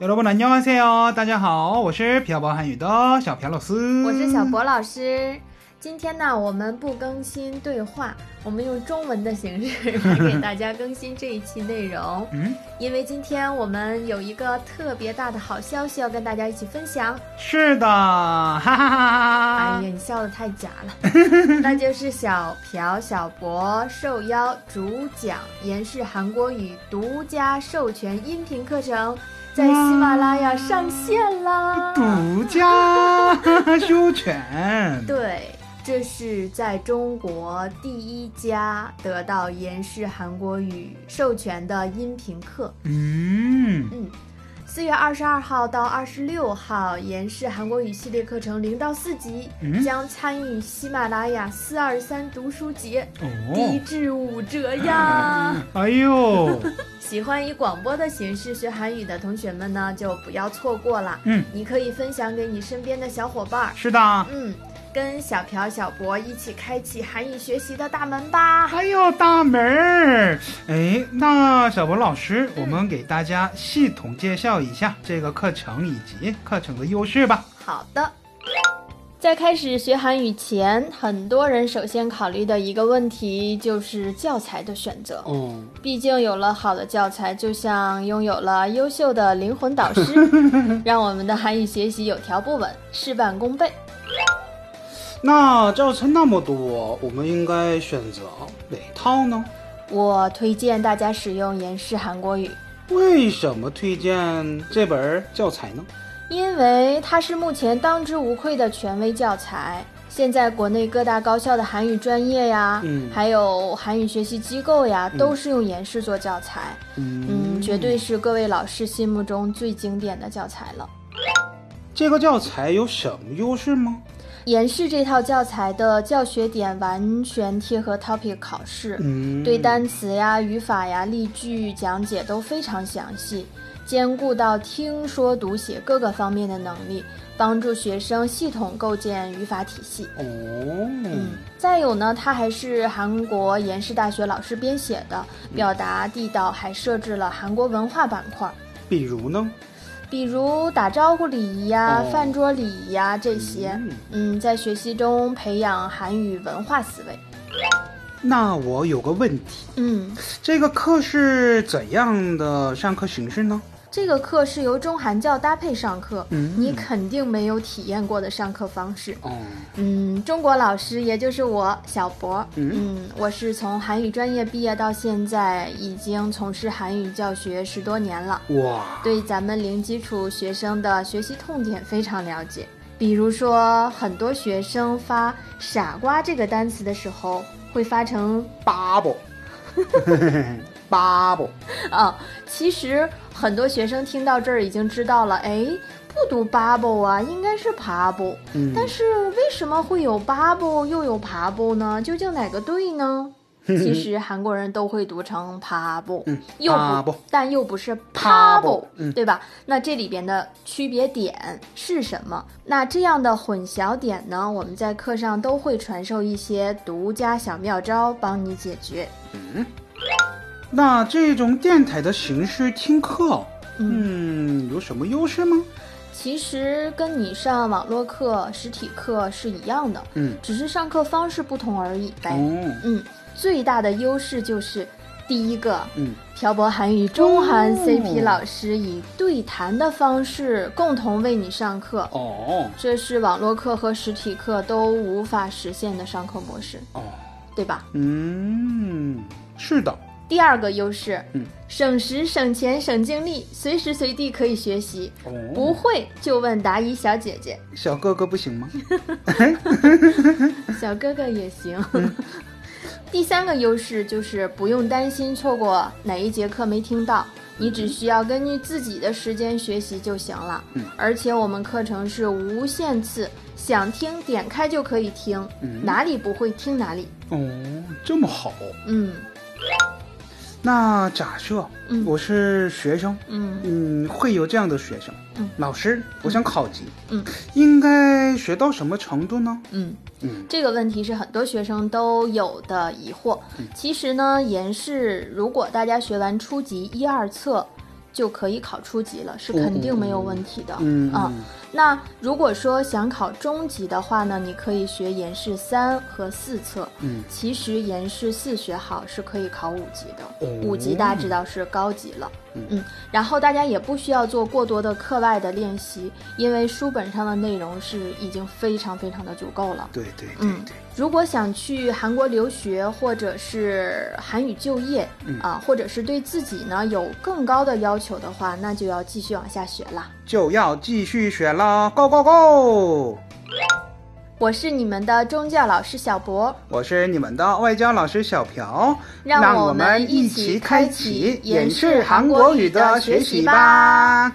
여러분안녕하세요，大家好，我是漂泊韩语的小朴老师，我是小博老师。今天呢，我们不更新对话，我们用中文的形式来给大家更新这一期内容。嗯，因为今天我们有一个特别大的好消息要跟大家一起分享。是的，哈哈哈哈！哎呀，你笑的太假了，那就是小朴、小博受邀主讲延世韩国语独家授权音频课程， 在喜马拉雅上线啦！独家授权，对。这是在中国第一家得到延世韩国语授权的音频课。嗯嗯，四月二十二号到二十六号，延世韩国语系列课程零到四级、嗯将参与喜马拉雅四二三读书节，低哦，至五折呀！哎呦，喜欢以广播的形式学韩语的同学们呢，就不要错过了。嗯，你可以分享给你身边的小伙伴儿。是的，嗯，跟小朴、小博一起开启韩语学习的大门吧！还有大门儿。哎，那小博老师，我们给大家系统介绍一下这个课程以及课程的优势吧。好的。在开始学韩语前，很多人首先考虑的一个问题就是教材的选择。嗯，毕竟有了好的教材，就像拥有了优秀的灵魂导师，让我们的韩语学习有条不紊，事半功倍。那教材那么多，我们应该选择哪套呢？我推荐大家使用延世韩国语，为什么推荐这本教材呢？因为它是目前当之无愧的权威教材。现在国内各大高校的韩语专业呀，嗯还有韩语学习机构呀，都是用延世做教材。嗯，绝对是各位老师心目中最经典的教材了。这个教材有什么优势吗？延世这套教材的教学点完全贴合 topic 考试，嗯，对单词呀、语法呀、例句讲解都非常详细，兼顾到听说读写各个方面的能力，帮助学生系统构建语法体系。哦，嗯，再有呢，它还是韩国延世大学老师编写的，表达地道，还设置了韩国文化板块。比如呢？比如打招呼礼仪呀、哦饭桌礼仪呀这些，嗯嗯，在学习中培养韩语文化思维。那我有个问题，嗯，这个课是怎样的上课形式呢？这个课是由中韩教搭配上课，嗯你肯定没有体验过的上课方式。哦，嗯，中国老师也就是我小博，嗯我是从韩语专业毕业到现在，已经从事韩语教学十多年了，哇，对咱们零基础学生的学习痛点非常了解。比如说，很多学生发“傻瓜”这个单词的时候，会发成巴布，巴布，啊，其实很多学生听到这儿已经知道了，哎，不读 bubble 啊，应该是 pub。嗯但是为什么会有 bubble 又有 pub 呢？究竟哪个对呢？其实韩国人都会读成 pub，、嗯又不但又不是 pubble，嗯对吧？那这里边的区别点是什么？那这样的混淆点呢，我们在课上都会传授一些独家小妙招，帮你解决。那这种电台的形式听课，嗯。嗯，有什么优势吗？其实跟你上网络课、实体课是一样的，嗯，只是上课方式不同而已呗。哦，嗯，最大的优势就是第一个，嗯，漂泊韩语中韩哦。CP 老师以对谈的方式共同为你上课，哦，这是网络课和实体课都无法实现的上课模式，哦，对吧？嗯，是的，第二个优势，嗯，省时、省钱、省精力，随时随地可以学习，哦，不会就问答疑小姐姐。小哥哥不行吗？小哥哥也行。第三个优势就是不用担心错过哪一节课没听到，你只需要根据自己的时间学习就行了。嗯而且我们课程是无限次，想听点开就可以听，嗯哪里不会听哪里。哦，这么好。嗯那假设嗯我是学生，嗯嗯，会有这样的学生，嗯老师，我想考级，嗯，应该学到什么程度呢？嗯。嗯这个问题是很多学生都有的疑惑。其实呢，延世如果大家学完初级一二册，就可以考初级了，是肯定没有问题的。嗯啊那如果说想考中级的话呢，你可以学延世三和四册。嗯，其实延世四学好是可以考五级的，哦五级大家知道是高级了。嗯，然后大家也不需要做过多的课外的练习，因为书本上的内容是已经非常非常的足够了。对对对嗯对，如果想去韩国留学，或者是韩语就业，嗯啊，或者是对自己呢有更高的要求的话，那就要继续往下学了。就要继续学了，Go Go Go！我是你们的中教老师小博，我是你们的外教老师小朴，让我我们一一起开开启演演示示韩韩国语的的学习吧。